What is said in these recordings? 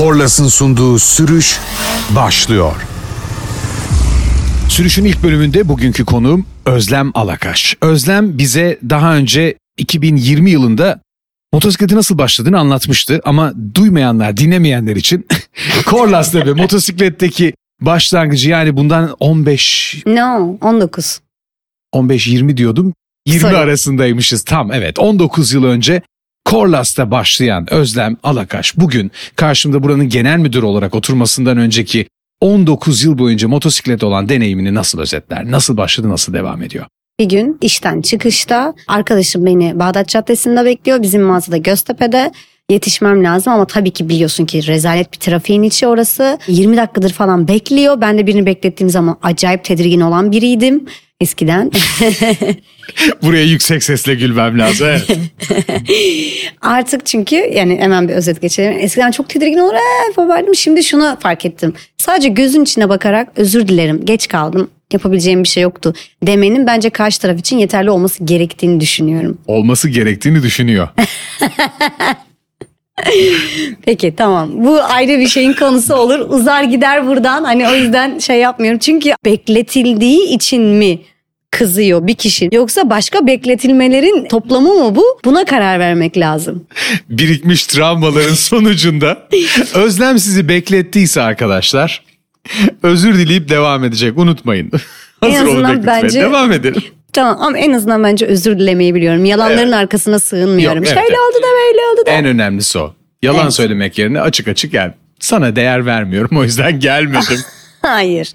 Korlas'ın sunduğu sürüş başlıyor. Sürüşün ilk bölümünde bugünkü konuğum Özlem Alakaş. Özlem bize daha önce 2020 yılında motosikleti nasıl başladığını anlatmıştı ama duymayanlar, dinlemeyenler için Korlas'ta ve motosikletteki başlangıcı yani bundan 15 No 19. 15-20 diyordum. 20 Sorry. arasındaymışız tam evet 19 yıl önce Korlas'ta başlayan Özlem Alakaş bugün karşımda buranın genel müdürü olarak oturmasından önceki 19 yıl boyunca motosiklet olan deneyimini nasıl özetler? Nasıl başladı, nasıl devam ediyor? Bir gün işten çıkışta arkadaşım beni Bağdat Caddesi'nde bekliyor. Bizim mağazada Göztepe'de. Yetişmem lazım ama tabii ki biliyorsun ki rezalet bir trafiğin içi orası. 20 dakikadır falan bekliyor. Ben de birini beklettiğim zaman acayip tedirgin olan biriydim eskiden. Buraya yüksek sesle gülmem lazım. Evet. Artık çünkü yani hemen bir özet geçelim. Eskiden çok tedirgin olur "Ee". Şimdi şunu fark ettim. Sadece gözün içine bakarak özür dilerim geç kaldım yapabileceğim bir şey yoktu demenin bence karşı taraf için yeterli olması gerektiğini düşünüyorum. Olması gerektiğini düşünüyor. Peki tamam. Bu ayrı bir şeyin konusu olur. Uzar gider buradan. Hani o yüzden şey yapmıyorum. Çünkü bekletildiği için mi kızıyor bir kişi yoksa başka bekletilmelerin toplamı mı bu? Buna karar vermek lazım. Birikmiş travmaların sonucunda Özlem sizi beklettiyse arkadaşlar özür dileyip devam edecek unutmayın. Hazır olun azından bence- Devam edelim. Tamam ama en azından bence özür dilemeyi biliyorum. Yalanların Evet. arkasına sığınmıyorum. Yok, evet, Şöyle evet. oldu da böyle oldu da. En önemlisi o. Yalan Evet. söylemek yerine açık açık gel. Sana değer vermiyorum o yüzden gelmedim. Hayır.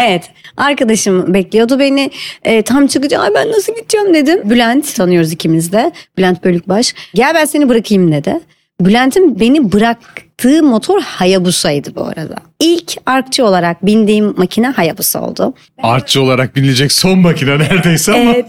Evet. Arkadaşım bekliyordu beni. E, tam çıkacağım. Ay ben nasıl gideceğim dedim. Bülent tanıyoruz ikimiz de. Bülent Bölükbaş. Gel ben seni bırakayım dedi. Bülent'in beni bıraktığı motor Hayabusa'ydı bu arada. İlk arkçı olarak bindiğim makine Hayabusa oldu. Artçı olarak binilecek son makine neredeyse ama. Evet.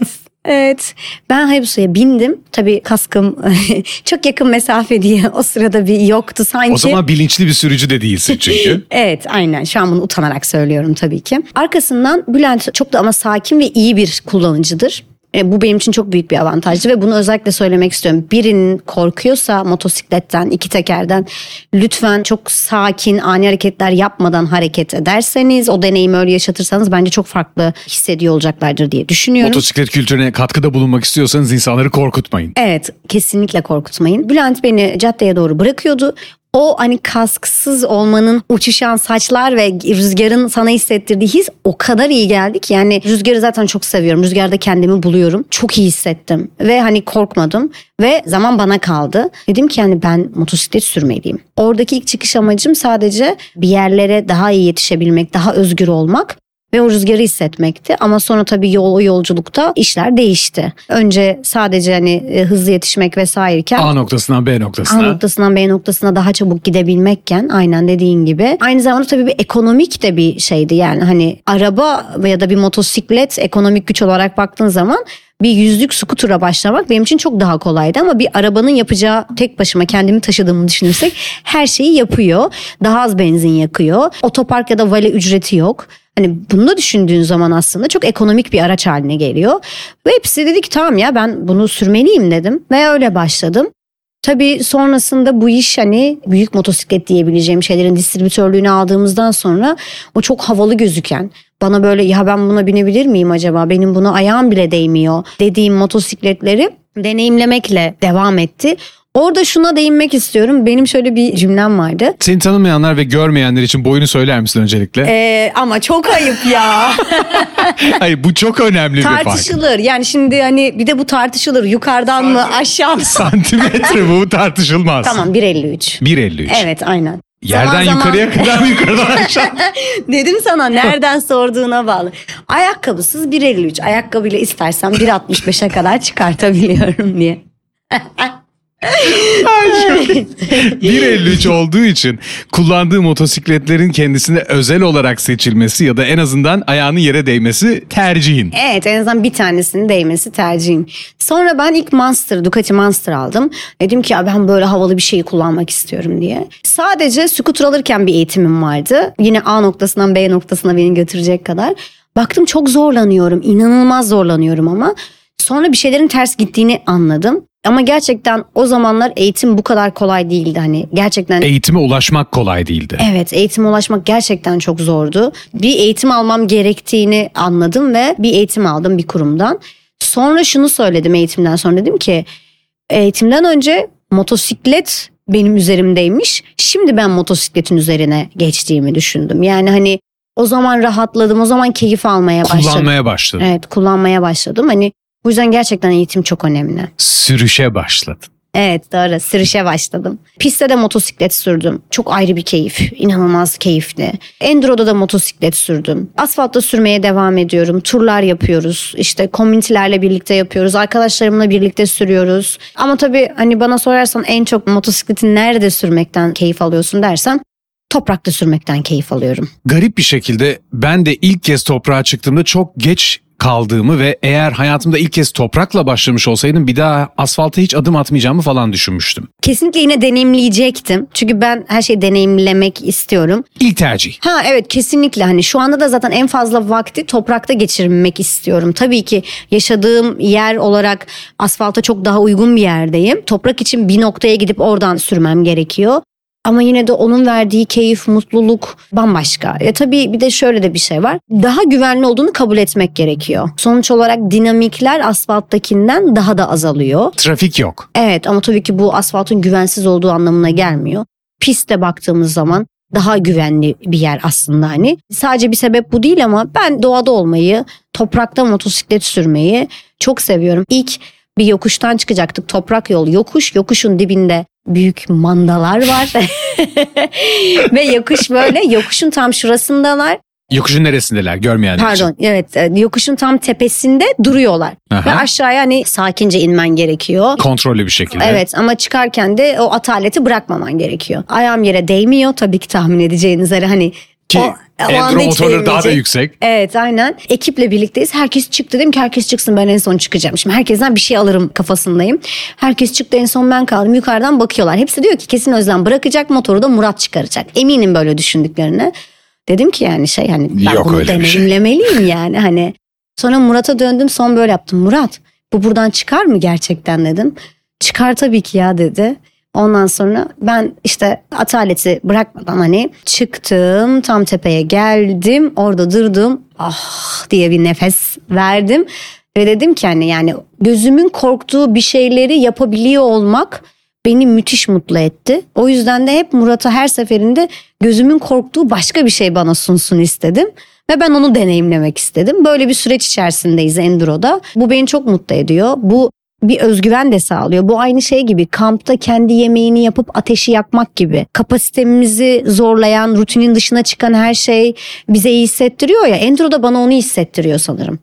Evet. Ben Hayabusa'ya bindim. Tabii kaskım çok yakın mesafe diye o sırada bir yoktu sanki. O zaman bilinçli bir sürücü de değilsin çünkü. Evet aynen şu an bunu utanarak söylüyorum tabii ki. Arkasından Bülent çok da ama sakin ve iyi bir kullanıcıdır. E, bu benim için çok büyük bir avantajdı ve bunu özellikle söylemek istiyorum. Birinin korkuyorsa motosikletten, iki tekerden lütfen çok sakin, ani hareketler yapmadan hareket ederseniz, o deneyimi öyle yaşatırsanız bence çok farklı hissediyor olacaklardır diye düşünüyorum. Motosiklet kültürüne katkıda bulunmak istiyorsanız insanları korkutmayın. Evet kesinlikle korkutmayın. Bülent beni caddeye doğru bırakıyordu. O hani kasksız olmanın uçuşan saçlar ve rüzgarın sana hissettirdiği his o kadar iyi geldi ki. Yani rüzgarı zaten çok seviyorum. Rüzgarda kendimi buluyorum. Çok iyi hissettim ve hani korkmadım ve zaman bana kaldı. Dedim ki yani ben motosiklet sürmeliyim. Oradaki ilk çıkış amacım sadece bir yerlere daha iyi yetişebilmek, daha özgür olmak ve o rüzgarı hissetmekti. Ama sonra tabii yol o yolculukta işler değişti. Önce sadece hani e, hızlı yetişmek vesaireken A noktasından B A noktasına. noktasından B noktasına daha çabuk gidebilmekken aynen dediğin gibi. Aynı zamanda tabii bir ekonomik de bir şeydi yani hani araba ya da bir motosiklet ekonomik güç olarak baktığın zaman bir yüzlük skutura başlamak benim için çok daha kolaydı ama bir arabanın yapacağı tek başıma kendimi taşıdığımı düşünürsek her şeyi yapıyor. Daha az benzin yakıyor. Otopark ya da vale ücreti yok. Hani bunu düşündüğün zaman aslında çok ekonomik bir araç haline geliyor. Ve hepsi dedi ki tamam ya ben bunu sürmeliyim dedim ve öyle başladım. Tabii sonrasında bu iş hani büyük motosiklet diyebileceğim şeylerin distribütörlüğünü aldığımızdan sonra o çok havalı gözüken bana böyle ya ben buna binebilir miyim acaba benim buna ayağım bile değmiyor dediğim motosikletleri deneyimlemekle devam etti. Orada şuna değinmek istiyorum. Benim şöyle bir cümlem vardı. Seni tanımayanlar ve görmeyenler için boyunu söyler misin öncelikle? Ee, ama çok ayıp ya. Hayır bu çok önemli bir fark. tartışılır. Yani şimdi hani bir de bu tartışılır. Yukarıdan mı aşağı mı? Santimetre bu tartışılmaz. tamam 1.53. 1.53. Evet aynen. Yerden Zaman zaman- yukarıya kadar yukarıdan aşağı. Dedim sana nereden sorduğuna bağlı. Ayakkabısız 1.53. Ayakkabıyla istersem 1.65'e kadar çıkartabiliyorum diye. 1.53 olduğu için kullandığı motosikletlerin kendisine özel olarak seçilmesi ya da en azından ayağının yere değmesi tercihin. Evet en azından bir tanesinin değmesi tercihim. Sonra ben ilk Monster, Ducati Monster aldım. Dedim ki ben böyle havalı bir şeyi kullanmak istiyorum diye. Sadece scooter alırken bir eğitimim vardı. Yine A noktasından B noktasına beni götürecek kadar. Baktım çok zorlanıyorum. inanılmaz zorlanıyorum ama. Sonra bir şeylerin ters gittiğini anladım. Ama gerçekten o zamanlar eğitim bu kadar kolay değildi hani gerçekten Eğitime ulaşmak kolay değildi. Evet eğitime ulaşmak gerçekten çok zordu. Bir eğitim almam gerektiğini anladım ve bir eğitim aldım bir kurumdan. Sonra şunu söyledim eğitimden sonra dedim ki eğitimden önce motosiklet benim üzerimdeymiş. Şimdi ben motosikletin üzerine geçtiğimi düşündüm. Yani hani o zaman rahatladım o zaman keyif almaya başladım. Kullanmaya başladın. Evet kullanmaya başladım. Hani bu yüzden gerçekten eğitim çok önemli. Sürüşe başladın. Evet doğru sürüşe başladım. Pistte de motosiklet sürdüm. Çok ayrı bir keyif. inanılmaz keyifli. Enduro'da da motosiklet sürdüm. Asfaltta sürmeye devam ediyorum. Turlar yapıyoruz. İşte komünitelerle birlikte yapıyoruz. Arkadaşlarımla birlikte sürüyoruz. Ama tabii hani bana sorarsan en çok motosikleti nerede sürmekten keyif alıyorsun dersen toprakta sürmekten keyif alıyorum. Garip bir şekilde ben de ilk kez toprağa çıktığımda çok geç kaldığımı ve eğer hayatımda ilk kez toprakla başlamış olsaydım bir daha asfalta hiç adım atmayacağımı falan düşünmüştüm. Kesinlikle yine deneyimleyecektim. Çünkü ben her şeyi deneyimlemek istiyorum. İlk tercih. Ha evet kesinlikle hani şu anda da zaten en fazla vakti toprakta geçirmek istiyorum. Tabii ki yaşadığım yer olarak asfalta çok daha uygun bir yerdeyim. Toprak için bir noktaya gidip oradan sürmem gerekiyor. Ama yine de onun verdiği keyif, mutluluk bambaşka. E tabii bir de şöyle de bir şey var. Daha güvenli olduğunu kabul etmek gerekiyor. Sonuç olarak dinamikler asfalttakinden daha da azalıyor. Trafik yok. Evet ama tabii ki bu asfaltın güvensiz olduğu anlamına gelmiyor. Piste baktığımız zaman daha güvenli bir yer aslında hani. Sadece bir sebep bu değil ama ben doğada olmayı, toprakta motosiklet sürmeyi çok seviyorum. İlk bir yokuştan çıkacaktık toprak yol yokuş yokuşun dibinde büyük mandalar var ve yokuş böyle yokuşun tam şurasındalar Yokuşun neresindeler görmeyenler için. Pardon evet e, yokuşun tam tepesinde duruyorlar. Aha. Ve aşağıya hani sakince inmen gerekiyor. Kontrollü bir şekilde. Evet ama çıkarken de o ataleti bırakmaman gerekiyor. Ayağım yere değmiyor tabii ki tahmin edeceğiniz üzere hani Ki o, o motorları daha da yüksek. Evet aynen. Ekiple birlikteyiz. Herkes çıktı dedim ki herkes çıksın ben en son çıkacağım. Şimdi herkesten bir şey alırım kafasındayım. Herkes çıktı en son ben kaldım. Yukarıdan bakıyorlar. Hepsi diyor ki kesin Özlem bırakacak motoru da Murat çıkaracak. Eminim böyle düşündüklerine. Dedim ki yani şey hani ben Yok bunu şey. deneyimlemeliyim yani hani. Sonra Murat'a döndüm son böyle yaptım. Murat bu buradan çıkar mı gerçekten dedim. Çıkar tabii ki ya dedi. Ondan sonra ben işte ataleti bırakmadan hani çıktım tam tepeye geldim orada durdum ah diye bir nefes verdim ve dedim ki hani yani gözümün korktuğu bir şeyleri yapabiliyor olmak beni müthiş mutlu etti. O yüzden de hep Murat'a her seferinde gözümün korktuğu başka bir şey bana sunsun istedim. Ve ben onu deneyimlemek istedim. Böyle bir süreç içerisindeyiz Enduro'da. Bu beni çok mutlu ediyor. Bu bir özgüven de sağlıyor. Bu aynı şey gibi kampta kendi yemeğini yapıp ateşi yakmak gibi. Kapasitemizi zorlayan, rutinin dışına çıkan her şey bize iyi hissettiriyor ya. Enduro'da bana onu hissettiriyor sanırım.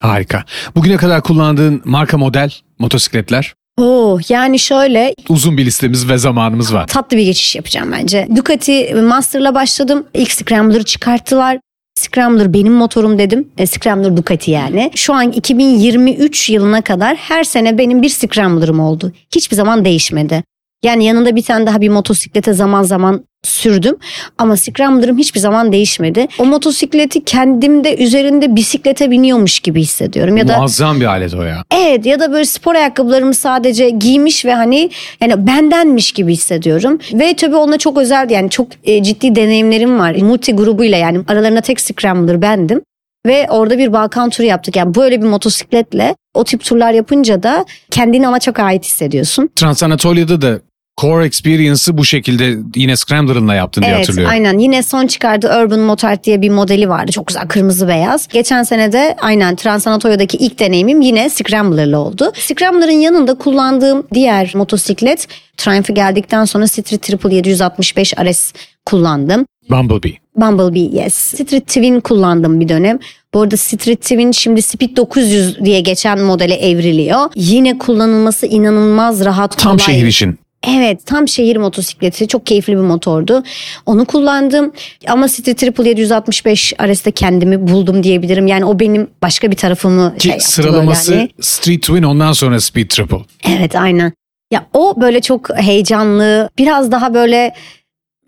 Harika. Bugüne kadar kullandığın marka model motosikletler Oo, yani şöyle uzun bir listemiz ve zamanımız var. tatlı bir geçiş yapacağım bence. Ducati Master'la başladım. İlk Scrambler'ı çıkarttılar. Scrambler benim motorum dedim. E, Scrambler Ducati yani. Şu an 2023 yılına kadar her sene benim bir Scrambler'ım oldu. Hiçbir zaman değişmedi. Yani yanında bir tane daha bir motosiklete zaman zaman sürdüm ama Scrambler'ım hiçbir zaman değişmedi. O motosikleti kendimde üzerinde bisiklete biniyormuş gibi hissediyorum ya da Muazzam bir alet o ya. Evet ya da böyle spor ayakkabılarımı sadece giymiş ve hani yani bendenmiş gibi hissediyorum. Ve tabii onunla çok özeldi yani çok e, ciddi deneyimlerim var. Multi grubuyla yani aralarında tek scrambler bendim. Ve orada bir Balkan turu yaptık. Yani böyle bir motosikletle o tip turlar yapınca da kendini ona çok ait hissediyorsun. Transanatolia'da da Core Experience'ı bu şekilde yine Scrambler'ınla yaptın diye Evet hatırlıyorum. aynen yine son çıkardığı Urban Motard diye bir modeli vardı. Çok güzel kırmızı beyaz. Geçen sene de aynen Transanatoya'daki ilk deneyimim yine Scrambler'la oldu. Scrambler'ın yanında kullandığım diğer motosiklet Triumph'ı geldikten sonra Street Triple 765 RS kullandım. Bumblebee. Bumblebee yes. Street Twin kullandım bir dönem. Bu arada Street Twin şimdi Speed 900 diye geçen modele evriliyor. Yine kullanılması inanılmaz rahat Tam kolay. şehir için. Evet tam şehir motosikleti çok keyifli bir motordu. Onu kullandım ama Street Triple 765 RS'de kendimi buldum diyebilirim. Yani o benim başka bir tarafımı Ki şey sıralaması hani. Street Twin ondan sonra Speed Triple. Evet aynen. Ya o böyle çok heyecanlı biraz daha böyle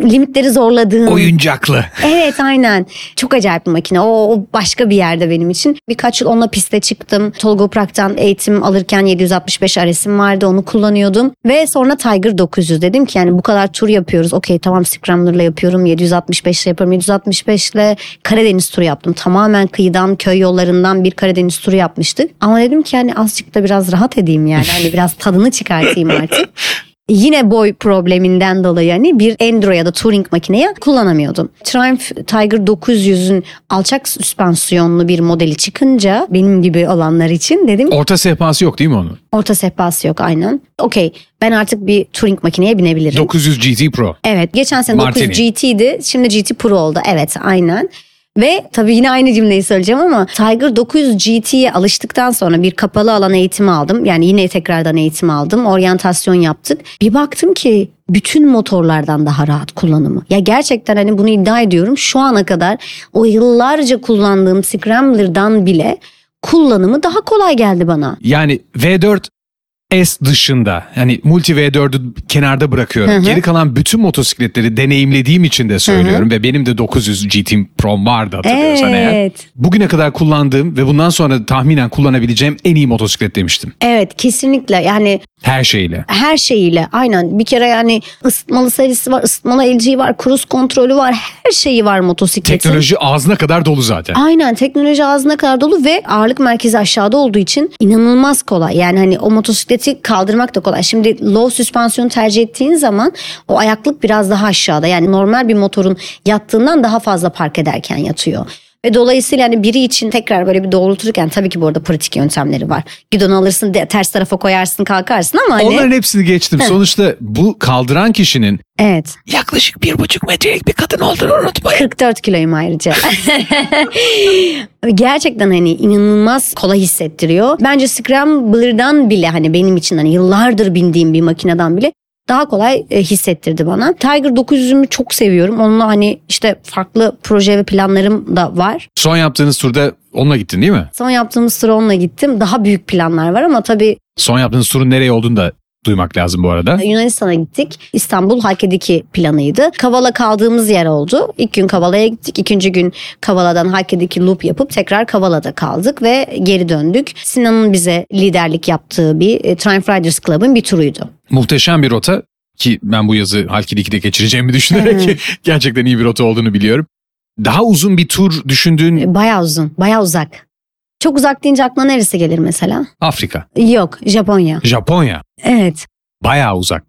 limitleri zorladığım. Oyuncaklı. Evet aynen. Çok acayip bir makine. O, o başka bir yerde benim için. Birkaç yıl onunla piste çıktım. Tolga Uprak'tan eğitim alırken 765 RS'im vardı. Onu kullanıyordum. Ve sonra Tiger 900 dedim ki yani bu kadar tur yapıyoruz. Okey tamam Scrambler'la yapıyorum. 765 ile yapıyorum. 765 ile Karadeniz turu yaptım. Tamamen kıyıdan köy yollarından bir Karadeniz turu yapmıştık. Ama dedim ki yani azıcık da biraz rahat edeyim yani. Hani biraz tadını çıkartayım artık. Yine boy probleminden dolayı hani bir Enduro ya da Touring makineyi kullanamıyordum. Triumph Tiger 900'ün alçak süspansiyonlu bir modeli çıkınca benim gibi olanlar için dedim Orta sehpası yok değil mi onun? orta sehpası yok aynen. Okey ben artık bir Touring makineye binebilirim. 900 GT Pro. Evet geçen sene Martini. 900 GT'di şimdi GT Pro oldu evet aynen. Ve tabii yine aynı cümleyi söyleyeceğim ama Tiger 900 GT'ye alıştıktan sonra bir kapalı alan eğitimi aldım. Yani yine tekrardan eğitim aldım. Oryantasyon yaptık. Bir baktım ki bütün motorlardan daha rahat kullanımı. Ya gerçekten hani bunu iddia ediyorum. Şu ana kadar o yıllarca kullandığım Scrambler'dan bile kullanımı daha kolay geldi bana. Yani V4 S dışında yani multi V4'ü kenarda bırakıyorum. Hı hı. Geri kalan bütün motosikletleri deneyimlediğim için de söylüyorum ve benim de 900 GT Pro'm vardı hatırlıyorsan eğer. Evet. Bugüne kadar kullandığım ve bundan sonra tahminen kullanabileceğim en iyi motosiklet demiştim. Evet kesinlikle yani Her şeyle. her şeyiyle aynen bir kere yani ısıtmalı serisi var ısıtmalı elciği var cruise kontrolü var her şeyi var motosikletin. Teknoloji ağzına kadar dolu zaten. Aynen teknoloji ağzına kadar dolu ve ağırlık merkezi aşağıda olduğu için inanılmaz kolay. Yani hani o motosikleti kaldırmak da kolay. Şimdi low süspansiyon tercih ettiğin zaman o ayaklık biraz daha aşağıda. Yani normal bir motorun yattığından daha fazla park ederken yatıyor. Ve dolayısıyla hani biri için tekrar böyle bir doğrulturken tabii ki bu arada pratik yöntemleri var. Gidonu alırsın de- ters tarafa koyarsın kalkarsın ama hani. Onların hepsini geçtim. Sonuçta bu kaldıran kişinin Evet. yaklaşık bir buçuk metrelik bir kadın olduğunu unutmayın. 44 kiloyum ayrıca. Gerçekten hani inanılmaz kolay hissettiriyor. Bence Scrambler'dan bile hani benim için hani yıllardır bindiğim bir makineden bile daha kolay e, hissettirdi bana. Tiger 900'ümü çok seviyorum. Onunla hani işte farklı proje ve planlarım da var. Son yaptığınız turda onunla gittin değil mi? Son yaptığımız tur onunla gittim. Daha büyük planlar var ama tabii Son yaptığınız turun nereye olduğunu da duymak lazım bu arada. Yunanistan'a gittik. İstanbul Halki'deki planıydı. Kavala kaldığımız yer oldu. İlk gün Kavala'ya gittik. İkinci gün Kavala'dan Halki'deki loop yapıp tekrar Kavala'da kaldık ve geri döndük. Sinan'ın bize liderlik yaptığı bir e, Triumph Riders Club'ın bir turuydu. Muhteşem bir rota ki ben bu yazı Halkid 2'de geçireceğimi düşünerek gerçekten iyi bir rota olduğunu biliyorum. Daha uzun bir tur düşündüğün E, Bayağı uzun, bayağı uzak. Çok uzak deyince aklına neresi gelir mesela? Afrika, Yok, Japonya. Japonya. Evet. Bayağı uzak.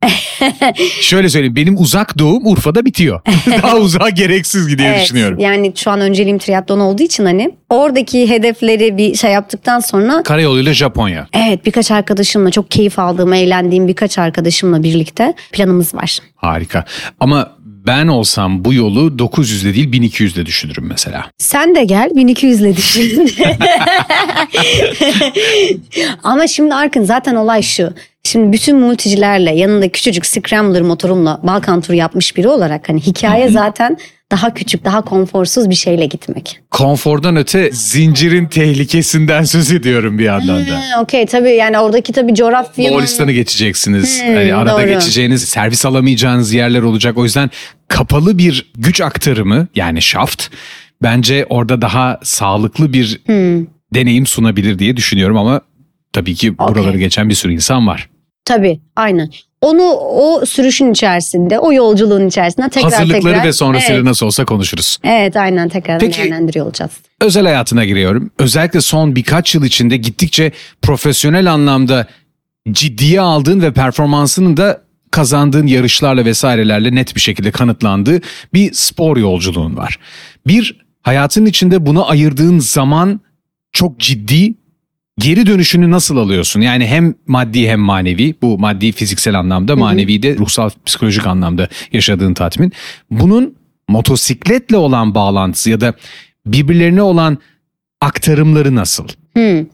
Şöyle söyleyeyim benim uzak doğum Urfa'da bitiyor. Daha uzağa gereksiz gidiyor Evet, düşünüyorum. Yani şu an önceliğim triatlon olduğu için hani oradaki hedefleri bir şey yaptıktan sonra Karayoluyla Japonya. Evet birkaç arkadaşımla çok keyif aldığım, eğlendiğim birkaç arkadaşımla birlikte planımız var. Harika. Ama ben olsam bu yolu 900'de değil 1200'de düşünürüm mesela. Sen de gel 1200'le düşün. Ama şimdi Arkın zaten olay şu. Şimdi bütün multicilerle yanında küçücük Scrambler motorumla Balkan turu yapmış biri olarak hani hikaye zaten daha küçük, daha konforsuz bir şeyle gitmek. Konfordan öte zincirin tehlikesinden söz ediyorum bir yandan da. Ha, Okey tabii yani oradaki tabii coğrafya. Moğolistan'ı geçeceksiniz. Hmm, hani arada doğru. geçeceğiniz, servis alamayacağınız yerler olacak. O yüzden kapalı bir güç aktarımı yani shaft bence orada daha sağlıklı bir Hmm. deneyim sunabilir diye düşünüyorum ama tabii ki Okey. buraları geçen bir sürü insan var. Tabii aynen. Onu o sürüşün içerisinde, o yolculuğun içerisinde tekrar Hazırlıkları tekrar. ve sonrasıyla evet, nasıl olsa konuşuruz. evet aynen tekrar Peki- değerlendiriyor olacağız. Özel hayatına giriyorum. Özellikle son birkaç yıl içinde gittikçe profesyonel anlamda ciddiye aldığın ve performansının da kazandığın yarışlarla vesairelerle net bir şekilde kanıtlandığı bir spor yolculuğun var. Bir hayatın içinde buna ayırdığın zaman çok ciddi geri dönüşünü nasıl alıyorsun? Yani hem maddi hem manevi bu maddi fiziksel anlamda manevi de ruhsal psikolojik anlamda yaşadığın tatmin. Bunun motosikletle olan bağlantısı ya da birbirlerine olan aktarımları nasıl? Hmm.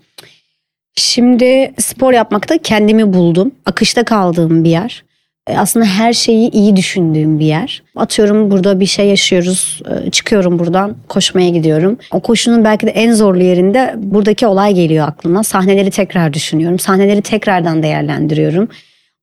Şimdi spor yapmakta kendimi buldum. Akışta kaldığım bir yer. E, Aslında her şeyi iyi düşündüğüm bir yer. Atıyorum burada bir şey yaşıyoruz. e, Çıkıyorum buradan koşmaya gidiyorum. O koşunun belki de en zorlu yerinde buradaki olay geliyor aklıma. Sahneleri tekrar düşünüyorum. Sahneleri tekrardan değerlendiriyorum.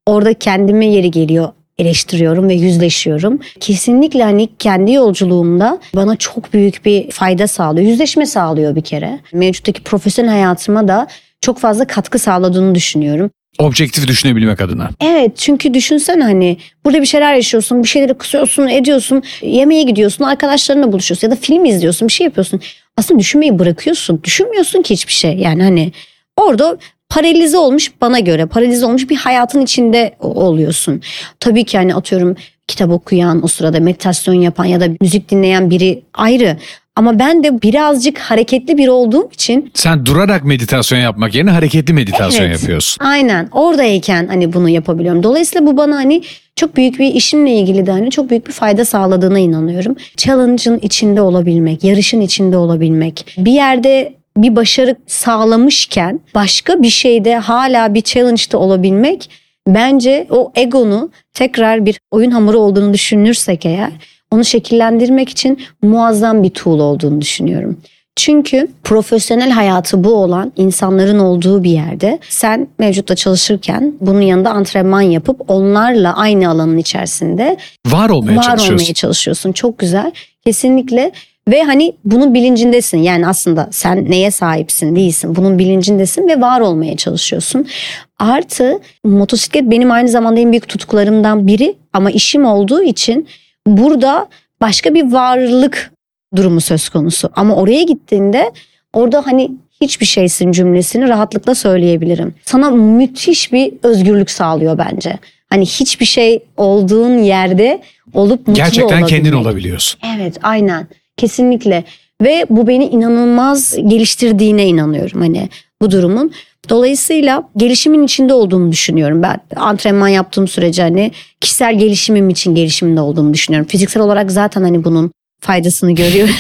Orada kendime yeri geliyor. eleştiriyorum ve yüzleşiyorum. Kesinlikle hani kendi yolculuğumda bana çok büyük bir fayda sağlıyor. Yüzleşme sağlıyor bir kere. Mevcuttaki profesyonel hayatıma da çok fazla katkı sağladığını düşünüyorum. Objektif düşünebilmek adına. Evet çünkü düşünsen hani burada bir şeyler yaşıyorsun, bir şeyleri kısıyorsun, ediyorsun, yemeğe gidiyorsun, arkadaşlarınla buluşuyorsun ya da film izliyorsun, bir şey yapıyorsun. Aslında düşünmeyi bırakıyorsun. Düşünmüyorsun ki hiçbir şey. Yani hani orada paralize olmuş bana göre paralize olmuş bir hayatın içinde oluyorsun. Tabii ki hani atıyorum kitap okuyan o sırada meditasyon yapan ya da müzik dinleyen biri ayrı. Ama ben de birazcık hareketli biri olduğum için Sen durarak meditasyon yapmak yerine hareketli meditasyon Evet. yapıyorsun. Aynen oradayken hani bunu yapabiliyorum. Dolayısıyla bu bana hani çok büyük bir işimle ilgili de hani çok büyük bir fayda sağladığına inanıyorum. Challenge'ın içinde olabilmek, yarışın içinde olabilmek, bir yerde bir başarı sağlamışken başka bir şeyde hala bir challenge'da olabilmek bence o egonu tekrar bir oyun hamuru olduğunu düşünürsek eğer onu şekillendirmek için muazzam bir tool olduğunu düşünüyorum. Çünkü profesyonel hayatı bu olan insanların olduğu bir yerde sen mevcutta çalışırken bunun yanında antrenman yapıp onlarla aynı alanın içerisinde Var olmaya var çalışıyorsun. olmaya çalışıyorsun. Çok güzel. Kesinlikle ve hani bunun bilincindesin. Yani aslında sen neye sahipsin değilsin. Bunun bilincindesin ve var olmaya çalışıyorsun. Artı motosiklet benim aynı zamanda en büyük tutkularımdan biri ama işim olduğu için burada başka bir varlık durumu söz konusu. Ama oraya gittiğinde orada hani hiçbir şeysin cümlesini rahatlıkla söyleyebilirim. Sana müthiş bir özgürlük sağlıyor bence. Hani hiçbir şey olduğun yerde olup mutlu Gerçekten kendin olabilmek. olabiliyorsun. Evet aynen kesinlikle ve bu beni inanılmaz geliştirdiğine inanıyorum hani bu durumun. Dolayısıyla gelişimin içinde olduğumu düşünüyorum ben. Antrenman yaptığım sürece hani kişisel gelişimim için gelişimde olduğumu düşünüyorum. Fiziksel olarak zaten hani bunun faydasını görüyorum.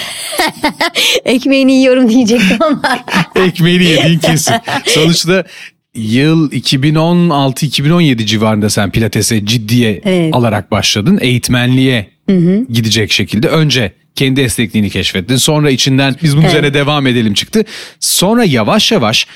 Ekmeğini yiyorum diyecektim ama. Ekmeğini yediğin kesin. Sonuçta yıl 2016-2017 civarında sen pilatese ciddiye Evet. alarak başladın. Eğitmenliğe gidecek şekilde. Önce kendi esnekliğini keşfettin. Sonra içinden biz bunun üzerine devam edelim çıktı. Sonra yavaş yavaş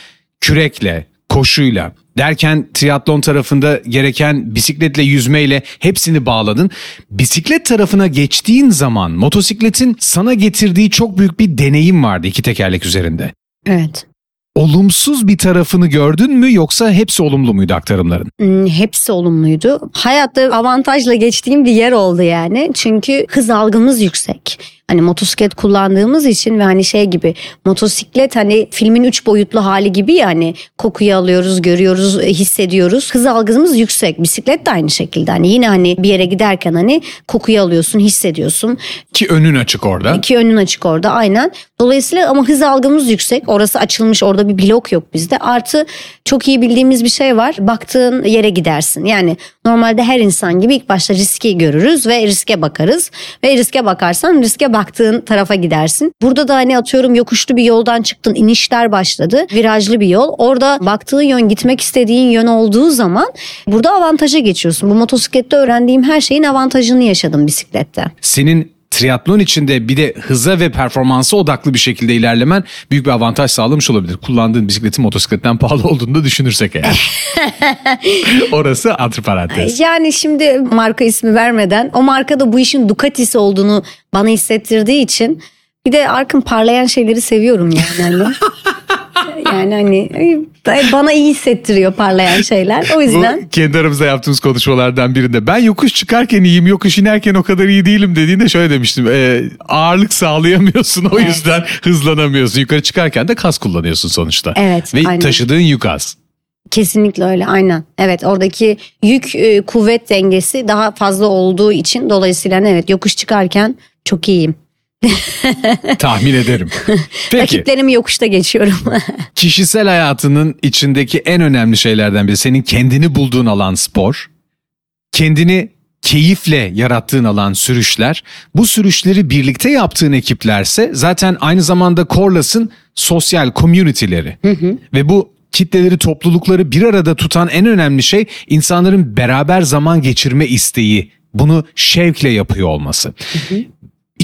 kürekle, koşuyla derken triatlon tarafında gereken bisikletle yüzmeyle hepsini bağladın. Bisiklet tarafına geçtiğin zaman motosikletin sana getirdiği çok büyük bir deneyim vardı iki tekerlek üzerinde. Evet. Olumsuz bir tarafını gördün mü yoksa hepsi olumlu muydu aktarımların? Hmm, hepsi olumluydu. Hayatta avantajla geçtiğim bir yer oldu yani. Çünkü hız algımız yüksek. Hani motosiklet kullandığımız için ve hani şey gibi motosiklet hani filmin üç boyutlu hali gibi ya hani kokuyu alıyoruz, görüyoruz, e, hissediyoruz. Hız algımız yüksek. Bisiklet de aynı şekilde. Hani yine hani bir yere giderken hani kokuyu alıyorsun, hissediyorsun. Ki önün açık orada. İki önün açık orada aynen. Dolayısıyla ama hız algımız yüksek. Orası açılmış orada bir blok yok bizde. Artı çok iyi bildiğimiz bir şey var. Baktığın yere gidersin. Yani normalde her insan gibi ilk başta riski görürüz ve riske bakarız. Ve riske bakarsan riske baktığın tarafa gidersin. Burada da hani atıyorum yokuşlu bir yoldan çıktın inişler başladı. Virajlı bir yol. Orada baktığın yön gitmek istediğin yön olduğu zaman burada avantaja geçiyorsun. Bu motosiklette öğrendiğim her şeyin avantajını yaşadım bisiklette. Senin triatlon içinde bir de hıza ve performansa odaklı bir şekilde ilerlemen büyük bir avantaj sağlamış olabilir. Kullandığın bisikletin motosikletten pahalı olduğunu da düşünürsek eğer. Orası antiparantez. Yani şimdi marka ismi vermeden o markada bu işin Ducati'si olduğunu bana hissettirdiği için bir de Arkın parlayan şeyleri seviyorum yani. Yani hani bana iyi hissettiriyor parlayan şeyler. O yüzden Bu kendi aramızda yaptığımız konuşmalardan birinde ben yokuş çıkarken iyiyim yokuş inerken o kadar iyi değilim dediğinde şöyle demiştim "Ee, ağırlık sağlayamıyorsun o yüzden hızlanamıyorsun yukarı çıkarken de kas kullanıyorsun sonuçta Evet, ve aynen. taşıdığın yük az kesinlikle öyle aynen. Evet oradaki yük e, kuvvet dengesi daha fazla olduğu için dolayısıyla evet yokuş çıkarken çok iyiyim. Tahmin ederim peki Rakiplerimi yokuşta geçiyorum. kişisel hayatının içindeki en önemli şeylerden biri senin kendini bulduğun alan spor kendini keyifle yarattığın alan sürüşler. Bu sürüşleri birlikte yaptığın ekiplerse zaten aynı zamanda Corlas'ın sosyal community'leri. Ve bu kitleleri, toplulukları bir arada tutan en önemli şey insanların beraber zaman geçirme isteği. Bunu şevkle yapıyor olması.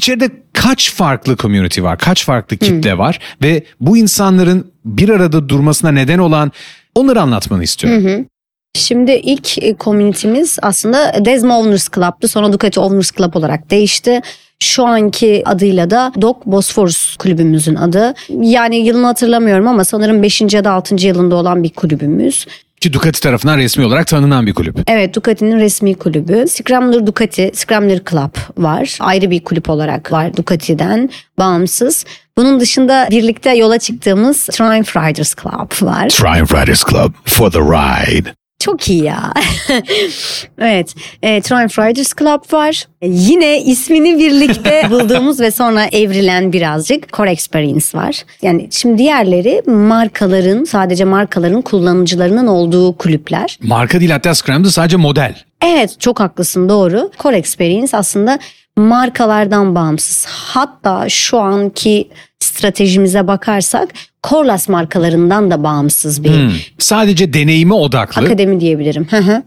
İçeride kaç farklı community var, kaç farklı kitle var ve bu insanların bir arada durmasına neden olan onları anlatmanı istiyorum. Şimdi ilk e, komünitemiz aslında Desmo Owners Club'dı. Sonra Ducati Owners Club olarak değişti. Şu anki adıyla da Doc Bosphorus kulübümüzün adı. Yani yılını hatırlamıyorum ama sanırım 5. ya da 6. yılında olan bir kulübümüz. Ki Ducati tarafından resmi olarak tanınan bir kulüp. Evet Ducati'nin resmi kulübü. Scrambler Ducati, Scrambler Club var. Ayrı bir kulüp olarak var Ducati'den bağımsız. Bunun dışında birlikte yola çıktığımız Triumph Riders Club var. Triumph Riders Club for the ride. Çok iyi ya. evet. E, Triumph Riders Club var. E, yine ismini birlikte bulduğumuz ve sonra evrilen birazcık Core Experience var. Yani şimdi diğerleri markaların sadece markaların kullanıcılarının olduğu kulüpler. Marka değil hatta Scrambler sadece model. Evet çok haklısın doğru. Core Experience aslında markalardan bağımsız. Hatta şu anki stratejimize bakarsak Corlas markalarından da bağımsız bir Hmm. Sadece deneyime odaklı. akademi diyebilirim. Hı hı.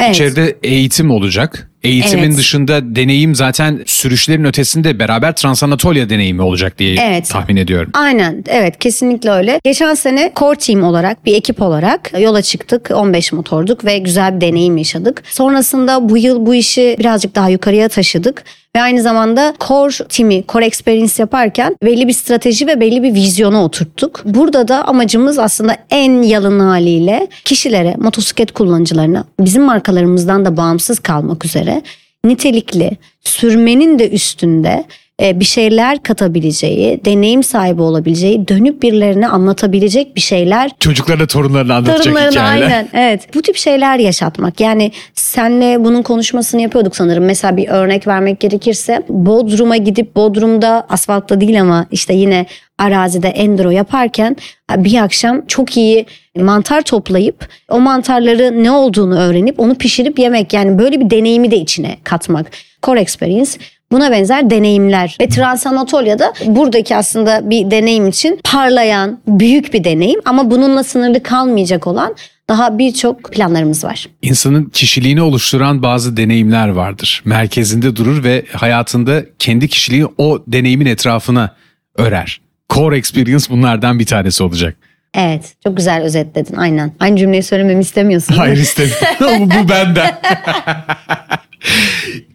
Evet. İçeride eğitim olacak. Eğitimin Evet. dışında deneyim zaten sürüşlerin ötesinde beraber Transanatolia deneyimi olacak diye Evet. tahmin ediyorum. Aynen evet kesinlikle öyle. Geçen sene core team olarak bir ekip olarak yola çıktık. 15 motorduk ve güzel bir deneyim yaşadık. Sonrasında bu yıl bu işi birazcık daha yukarıya taşıdık. Ve aynı zamanda core team'i, core experience yaparken belli bir strateji ve belli bir vizyona oturttuk. Burada da amacımız aslında en yalın haliyle kişilere, motosiklet kullanıcılarına bizim markalarımızdan da bağımsız kalmak üzere nitelikli, sürmenin de üstünde bir şeyler katabileceği, deneyim sahibi olabileceği, dönüp birilerine anlatabilecek bir şeyler Çocuklarına torunlarına anlatacak Torunlarına hikayeler. aynen evet. Bu tip şeyler yaşatmak yani senle bunun konuşmasını yapıyorduk sanırım. Mesela bir örnek vermek gerekirse Bodrum'a gidip Bodrum'da asfaltta değil ama işte yine arazide enduro yaparken bir akşam çok iyi mantar toplayıp o mantarları ne olduğunu öğrenip onu pişirip yemek yani böyle bir deneyimi de içine katmak. Core Experience Buna benzer deneyimler ve Transanatolia'da buradaki aslında bir deneyim için parlayan büyük bir deneyim ama bununla sınırlı kalmayacak olan daha birçok planlarımız var. İnsanın kişiliğini oluşturan bazı deneyimler vardır. Merkezinde durur ve hayatında kendi kişiliği o deneyimin etrafına örer. Core Experience bunlardan bir tanesi olacak. Evet çok güzel özetledin aynen. Aynı cümleyi söylememi istemiyorsun. Hayır istemiyorum. Bu benden.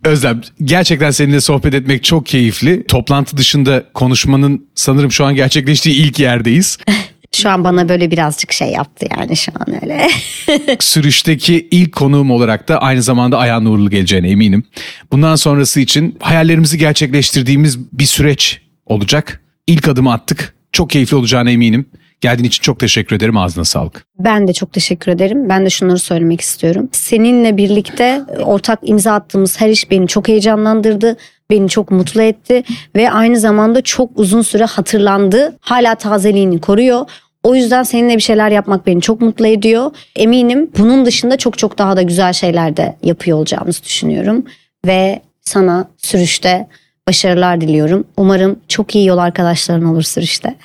Özlem gerçekten seninle sohbet etmek çok keyifli. Toplantı dışında konuşmanın sanırım şu an gerçekleştiği ilk yerdeyiz. Şu an bana böyle birazcık şey yaptı yani şu an öyle. Sürüşteki ilk konuğum olarak da aynı zamanda Ayhan Uğurlu geleceğine eminim. Bundan sonrası için hayallerimizi gerçekleştirdiğimiz bir süreç olacak. İlk adımı attık. Çok keyifli olacağına eminim. Geldiğin için çok teşekkür ederim. Ağzına sağlık. Ben de çok teşekkür ederim. Ben de şunları söylemek istiyorum. Seninle birlikte ortak imza attığımız her iş beni çok heyecanlandırdı. Beni çok mutlu etti ve aynı zamanda çok uzun süre hatırlandı. Hala tazeliğini koruyor. O yüzden seninle bir şeyler yapmak beni çok mutlu ediyor. Eminim bunun dışında çok çok daha da güzel şeyler de yapıyor olacağımızı düşünüyorum. Ve sana sürüşte başarılar diliyorum. Umarım çok iyi yol arkadaşların olur sürüşte.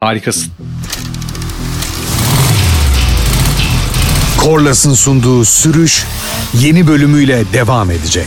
Harikasın. Korlas'ın sunduğu sürüş yeni bölümüyle devam edecek.